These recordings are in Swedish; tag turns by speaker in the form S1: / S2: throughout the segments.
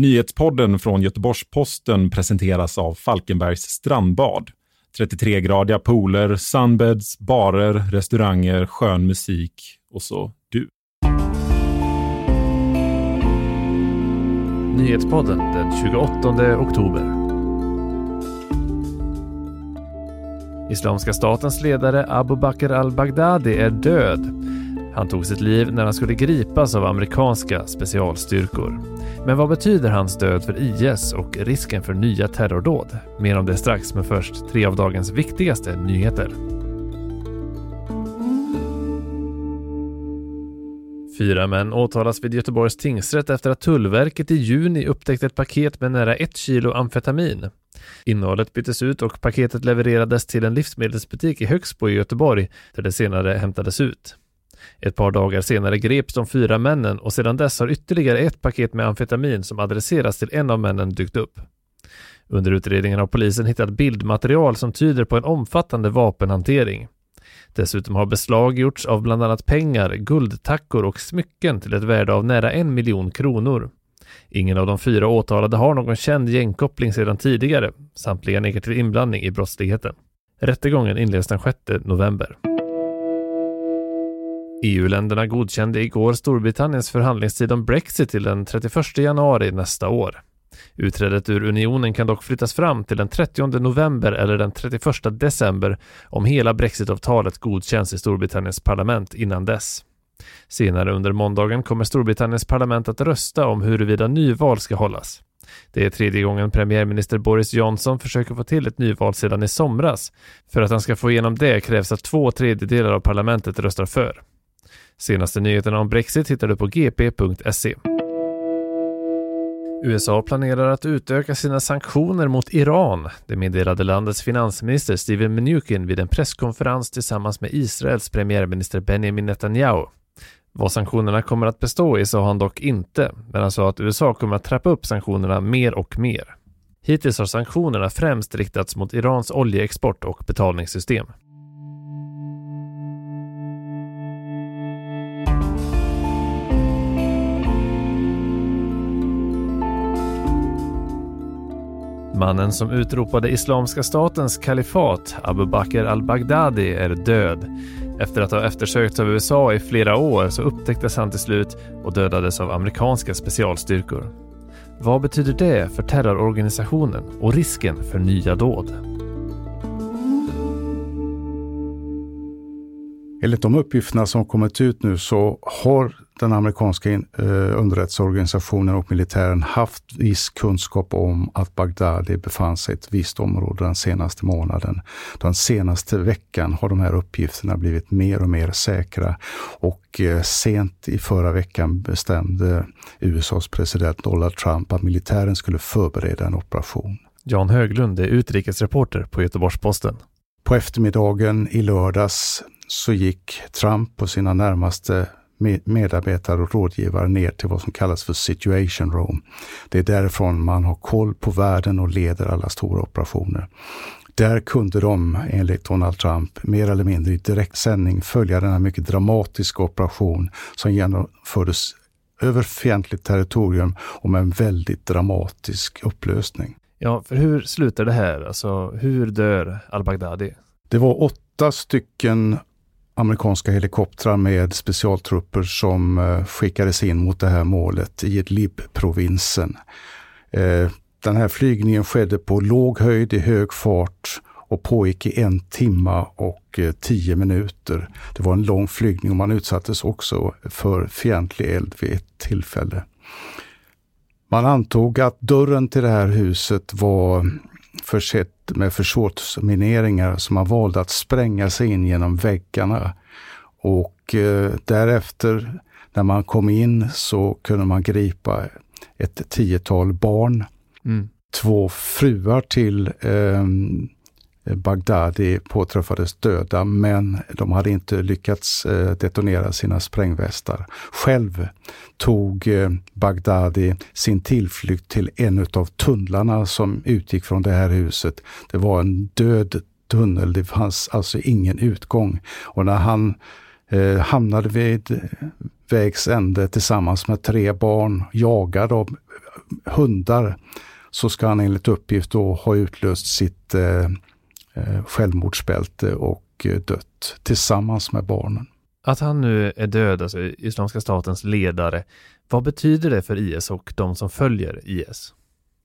S1: Nyhetspodden från Göteborgs-Posten presenteras av Falkenbergs strandbad. 33-gradiga pooler, sunbeds, barer, restauranger, skön musik och så du.
S2: Nyhetspodden den 28 oktober. Islamiska statens ledare Abu Bakr al-Baghdadi är död. Han tog sitt liv när han skulle gripas av amerikanska specialstyrkor. Men vad betyder hans död för IS och risken för nya terrordåd? Mer om det strax, men först tre av dagens viktigaste nyheter. Fyra män åtalas vid Göteborgs tingsrätt efter att Tullverket i juni upptäckte ett paket med nära ett kilo amfetamin. Innehållet byttes ut och paketet levererades till en livsmedelsbutik i Högsbo i Göteborg där det senare hämtades ut. Ett par dagar senare greps de fyra männen och sedan dess har ytterligare ett paket med amfetamin som adresseras till en av männen dykt upp. Under utredningen har polisen hittat bildmaterial som tyder på en omfattande vapenhantering. Dessutom har beslag gjorts av bland annat pengar, guldtackor och smycken till ett värde av nära en miljon kronor. Ingen av de fyra åtalade har någon känd gängkoppling sedan tidigare. Samtliga nekar till inblandning i brottsligheten. Rättegången inleds den 6 november. EU-länderna godkände igår Storbritanniens förhandlingstid om Brexit till den 31 januari nästa år. Utträdet ur unionen kan dock flyttas fram till den 30 november eller den 31 december om hela brexitavtalet godkänns i Storbritanniens parlament innan dess. Senare under måndagen kommer Storbritanniens parlament att rösta om huruvida nyval ska hållas. Det är tredje gången premiärminister Boris Johnson försöker få till ett nyval sedan i somras. För att han ska få igenom det krävs att två tredjedelar av parlamentet röstar för. Senaste nyheterna om Brexit hittar du på gp.se. USA planerar att utöka sina sanktioner mot Iran. Det meddelade landets finansminister Steven Mnuchin vid en presskonferens tillsammans med Israels premiärminister Benjamin Netanyahu. Vad sanktionerna kommer att bestå i sa han dock inte, men han sa att USA kommer att trappa upp sanktionerna mer och mer. Hittills har sanktionerna främst riktats mot Irans oljeexport och betalningssystem. Mannen som utropade Islamiska statens kalifat, Abu Bakr al-Baghdadi, är död. Efter att ha eftersökts av USA i flera år så upptäcktes han till slut och dödades av amerikanska specialstyrkor. Vad betyder det för terrororganisationen och risken för nya dåd?
S3: Enligt de uppgifterna som kommit ut nu så har den amerikanska eh, underrättelseorganisationen och militären haft viss kunskap om att Bagdadi befann sig i ett visst område den senaste månaden. Den senaste veckan har de här uppgifterna blivit mer och mer säkra och eh, sent i förra veckan bestämde USAs president Donald Trump att militären skulle förbereda en operation.
S2: Jan Höglund är utrikesreporter på Göteborgs-Posten.
S3: På eftermiddagen i lördags så gick Trump och sina närmaste medarbetare och rådgivare ner till vad som kallas för situation room. Det är därifrån man har koll på världen och leder alla stora operationer. Där kunde de, enligt Donald Trump, mer eller mindre i direktsändning följa den här mycket dramatiska operation som genomfördes över fientligt territorium och med en väldigt dramatisk upplösning.
S2: Ja, för hur slutar det här? Alltså, hur dör al-Baghdadi?
S3: Det var åtta stycken amerikanska helikoptrar med specialtrupper som eh, skickades in mot det här målet i Idlib-provinsen. Eh, den här flygningen skedde på låg höjd i hög fart och pågick i en timma och eh, tio minuter. Det var en lång flygning och man utsattes också för fientlig eld vid ett tillfälle. Man antog att dörren till det här huset var försett med försåtsmineringar som man valde att spränga sig in genom väggarna. Och eh, därefter när man kom in så kunde man gripa ett tiotal barn. Mm. Två fruar till eh, Eh, Bagdadi påträffades döda men de hade inte lyckats eh, detonera sina sprängvästar. Själv tog eh, Bagdadi sin tillflykt till en av tunnlarna som utgick från det här huset. Det var en död tunnel, det fanns alltså ingen utgång. Och när han eh, hamnade vid vägs ände tillsammans med tre barn, jagad av hundar så ska han enligt uppgift då ha utlöst sitt eh självmordsbälte och eh, dött tillsammans med barnen.
S2: Att han nu är död, alltså Islamiska statens ledare, vad betyder det för IS och de som följer IS?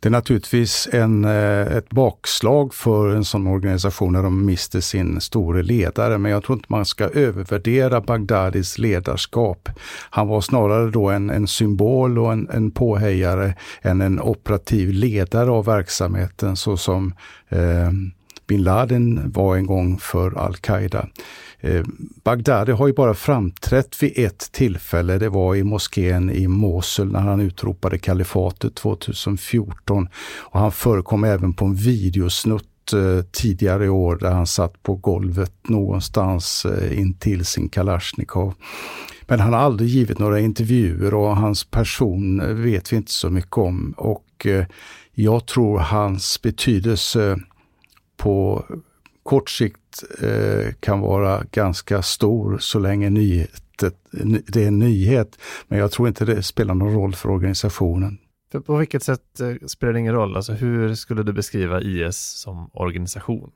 S3: Det är naturligtvis en, eh, ett bakslag för en sån organisation när de mister sin store ledare, men jag tror inte man ska övervärdera Bagdadis ledarskap. Han var snarare då en, en symbol och en, en påhejare än en operativ ledare av verksamheten så som eh, bin Laden var en gång för al-Qaida. Eh, Bagdadi har ju bara framträtt vid ett tillfälle. Det var i moskén i Mosul när han utropade kalifatet 2014. Och han förekom även på en videosnutt eh, tidigare i år där han satt på golvet någonstans eh, intill sin Kalashnikov. Men han har aldrig givit några intervjuer och hans person eh, vet vi inte så mycket om. Och eh, jag tror hans betydelse på kort sikt eh, kan vara ganska stor så länge nyhetet, det är en nyhet. Men jag tror inte det spelar någon roll för organisationen.
S2: För på vilket sätt eh, spelar det ingen roll? Alltså hur skulle du beskriva IS som organisation?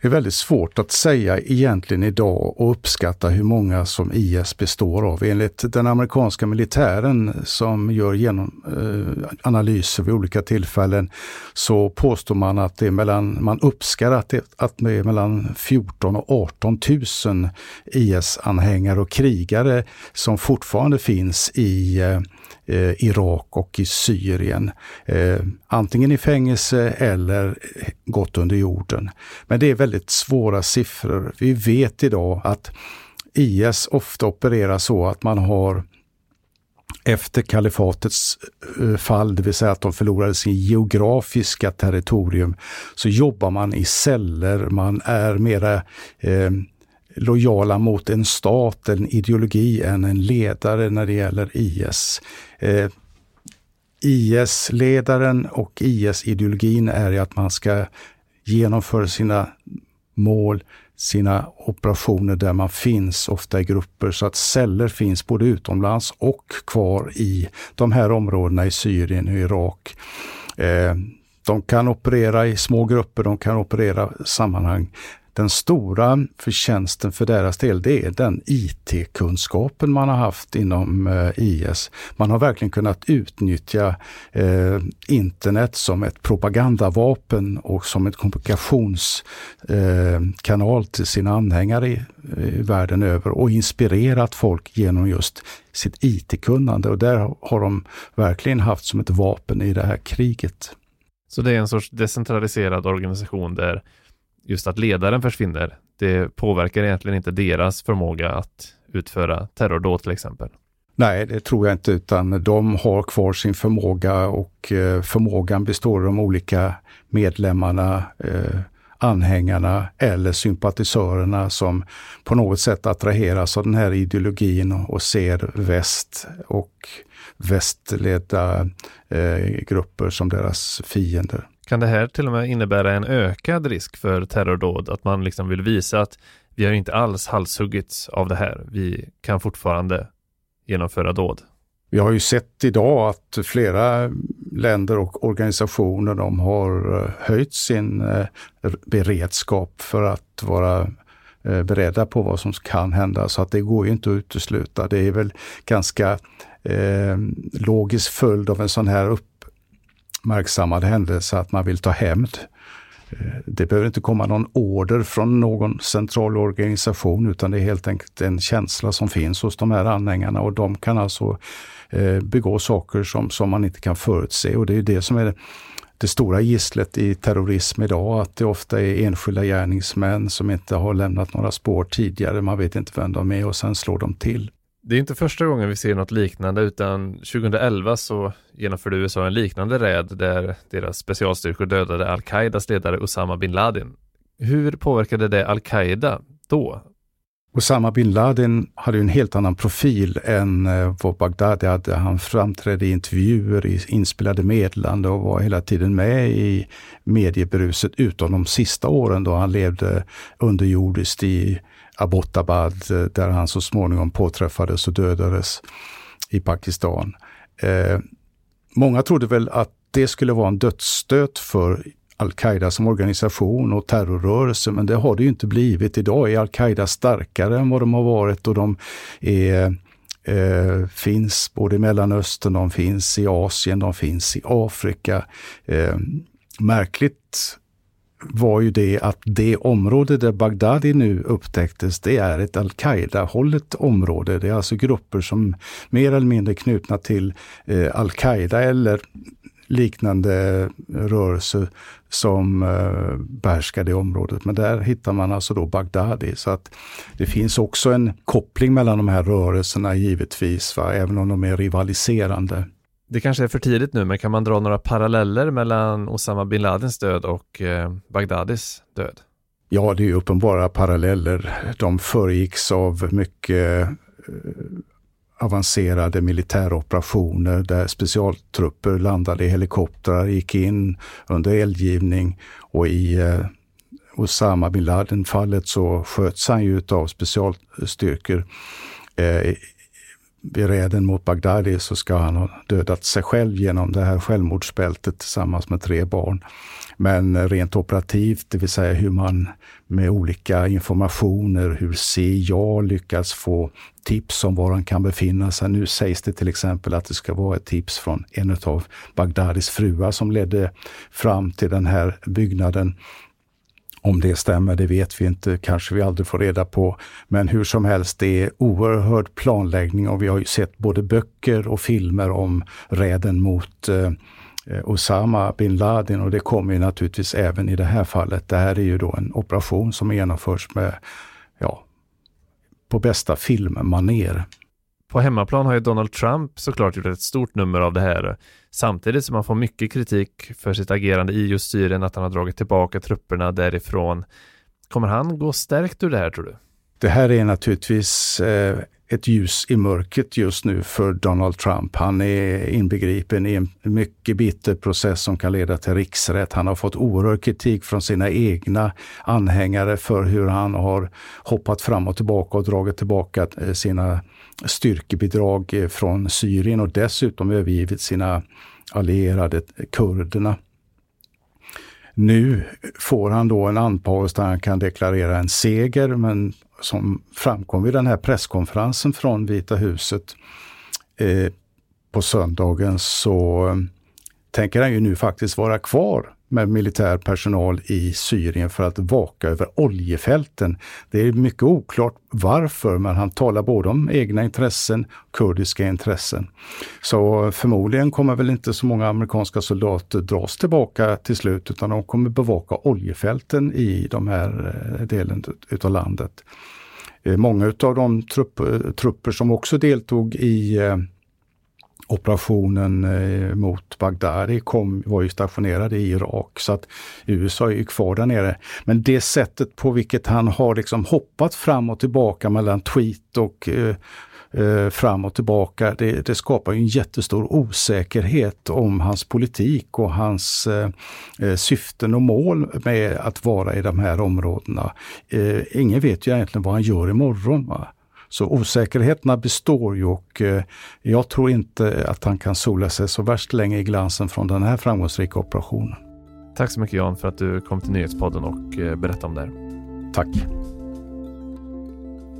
S3: Det är väldigt svårt att säga egentligen idag och uppskatta hur många som IS består av. Enligt den amerikanska militären som gör genom, eh, analyser vid olika tillfällen så påstår man att det är mellan, man uppskattar att det, att det är mellan 14 och 18 000 IS-anhängare och krigare som fortfarande finns i eh, eh, Irak och i Syrien. Eh, antingen i fängelse eller gått under jorden. Men det är väldigt svåra siffror. Vi vet idag att IS ofta opererar så att man har efter kalifatets eh, fall, det vill säga att de förlorade sin geografiska territorium, så jobbar man i celler, man är mera eh, lojala mot en stat, en ideologi, än en ledare när det gäller IS. Eh, IS-ledaren och IS-ideologin är att man ska genomför sina mål, sina operationer där man finns, ofta i grupper, så att celler finns både utomlands och kvar i de här områdena i Syrien och Irak. Eh, de kan operera i små grupper, de kan operera sammanhang. Den stora förtjänsten för deras del, det är den IT-kunskapen man har haft inom eh, IS. Man har verkligen kunnat utnyttja eh, internet som ett propagandavapen och som ett kommunikationskanal eh, till sina anhängare i, i världen över och inspirerat folk genom just sitt IT-kunnande. Och där har de verkligen haft som ett vapen i det här kriget.
S2: Så det är en sorts decentraliserad organisation där just att ledaren försvinner, det påverkar egentligen inte deras förmåga att utföra terrordåd till exempel.
S3: Nej, det tror jag inte, utan de har kvar sin förmåga och eh, förmågan består av de olika medlemmarna, eh, anhängarna eller sympatisörerna som på något sätt attraheras av den här ideologin och ser väst och västledda eh, grupper som deras fiender.
S2: Kan det här till och med innebära en ökad risk för terrordåd? Att man liksom vill visa att vi har inte alls halshuggits av det här. Vi kan fortfarande genomföra dåd.
S3: Vi har ju sett idag att flera länder och organisationer de har eh, höjt sin eh, beredskap för att vara eh, beredda på vad som kan hända. Så att det går ju inte att utesluta. Det är väl ganska eh, logisk följd av en sån här upp uppmärksammad händelse att man vill ta hämnd. Eh, det behöver inte komma någon order från någon central organisation utan det är helt enkelt en känsla som finns hos de här anhängarna och de kan alltså eh, begå saker som, som man inte kan förutse och det är det som är det stora gisslet i terrorism idag, att det ofta är enskilda gärningsmän som inte har lämnat några spår tidigare. Man vet inte vem de är och sen slår de till.
S2: Det är inte första gången vi ser något liknande utan 2011 så genomförde USA en liknande räd där deras specialstyrkor dödade al-Qaidas ledare Osama bin Laden. Hur påverkade det al-Qaida då?
S3: Osama bin Laden hade en helt annan profil än eh, vad Bagdadi hade. Han framträdde i intervjuer, i inspelade meddelanden och var hela tiden med i mediebruset utom de sista åren då han levde underjordiskt i Abbottabad eh, där han så småningom påträffades och dödades i Pakistan. Eh, många trodde väl att det skulle vara en dödsstöt för al-Qaida som organisation och terrorrörelse, men det har det ju inte blivit. Idag är al-Qaida starkare än vad de har varit och de är, eh, finns både i Mellanöstern, de finns i Asien, de finns i Afrika. Eh, märkligt var ju det att det område där Bagdadi nu upptäcktes, det är ett al-Qaida-hållet område. Det är alltså grupper som mer eller mindre knutna till eh, al-Qaida eller liknande rörelser som eh, behärskar det området. Men där hittar man alltså då Bagdadi. Så att det finns också en koppling mellan de här rörelserna givetvis, va? även om de är rivaliserande.
S2: Det kanske är för tidigt nu, men kan man dra några paralleller mellan Osama bin Ladins död och eh, Bagdadis död?
S3: Ja, det är uppenbara paralleller. De föregicks av mycket eh, avancerade militäroperationer där specialtrupper landade i helikoptrar, gick in under eldgivning och i eh, Osama bin Laden-fallet så sköts han ju av specialstyrkor. Eh, vid räden mot Bagdadi så ska han ha dödat sig själv genom det här självmordsbältet tillsammans med tre barn. Men rent operativt, det vill säga hur man med olika informationer, hur CIA lyckas få tips om var han kan befinna sig. Nu sägs det till exempel att det ska vara ett tips från en av Bagdadis fruar som ledde fram till den här byggnaden. Om det stämmer, det vet vi inte, kanske vi aldrig får reda på. Men hur som helst, det är oerhörd planläggning och vi har ju sett både böcker och filmer om räden mot eh, Osama bin Laden och det kommer ju naturligtvis även i det här fallet. Det här är ju då en operation som genomförs med, ja, på bästa filmmaner.
S2: På hemmaplan har ju Donald Trump såklart gjort ett stort nummer av det här, samtidigt som han får mycket kritik för sitt agerande i just Syrien, att han har dragit tillbaka trupperna därifrån. Kommer han gå stärkt ur det här tror du?
S3: Det här är naturligtvis eh, ett ljus i mörkret just nu för Donald Trump. Han är inbegripen i en mycket bitter process som kan leda till riksrätt. Han har fått oerhörd kritik från sina egna anhängare för hur han har hoppat fram och tillbaka och dragit tillbaka eh, sina styrkebidrag eh, från Syrien och dessutom övergivit sina allierade kurderna. Nu får han då en andpaus där han kan deklarera en seger, men som framkom vid den här presskonferensen från Vita huset eh, på söndagen så eh, tänker han ju nu faktiskt vara kvar med militär personal i Syrien för att vaka över oljefälten. Det är mycket oklart varför, men han talar både om egna intressen och kurdiska intressen. Så förmodligen kommer väl inte så många amerikanska soldater dras tillbaka till slut, utan de kommer bevaka oljefälten i de här eh, delen utav landet. Eh, många utav de trupp, eh, trupper som också deltog i eh, operationen eh, mot Bagdari kom, var ju stationerad i Irak så att USA är ju kvar där nere. Men det sättet på vilket han har liksom hoppat fram och tillbaka mellan tweet och eh, eh, fram och tillbaka, det, det, skapar en jättestor osäkerhet om hans politik och hans eh, eh, syften och mål med att vara i de här områdena. Eh, ingen vet ju egentligen vad han gör imorgon. Va? Så osäkerheterna består ju och eh, jag tror inte att han kan sola sig så värst länge i glansen från den här framgångsrika operationen.
S2: Tack så mycket Jan för att du kom till Nyhetspodden och eh, berättade om det här.
S3: Tack.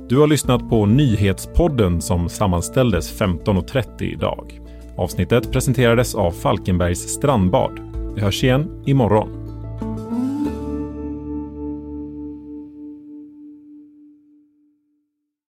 S1: Du har lyssnat på Nyhetspodden som sammanställdes 15.30 idag. Avsnittet presenterades av Falkenbergs strandbad. Vi hörs igen imorgon.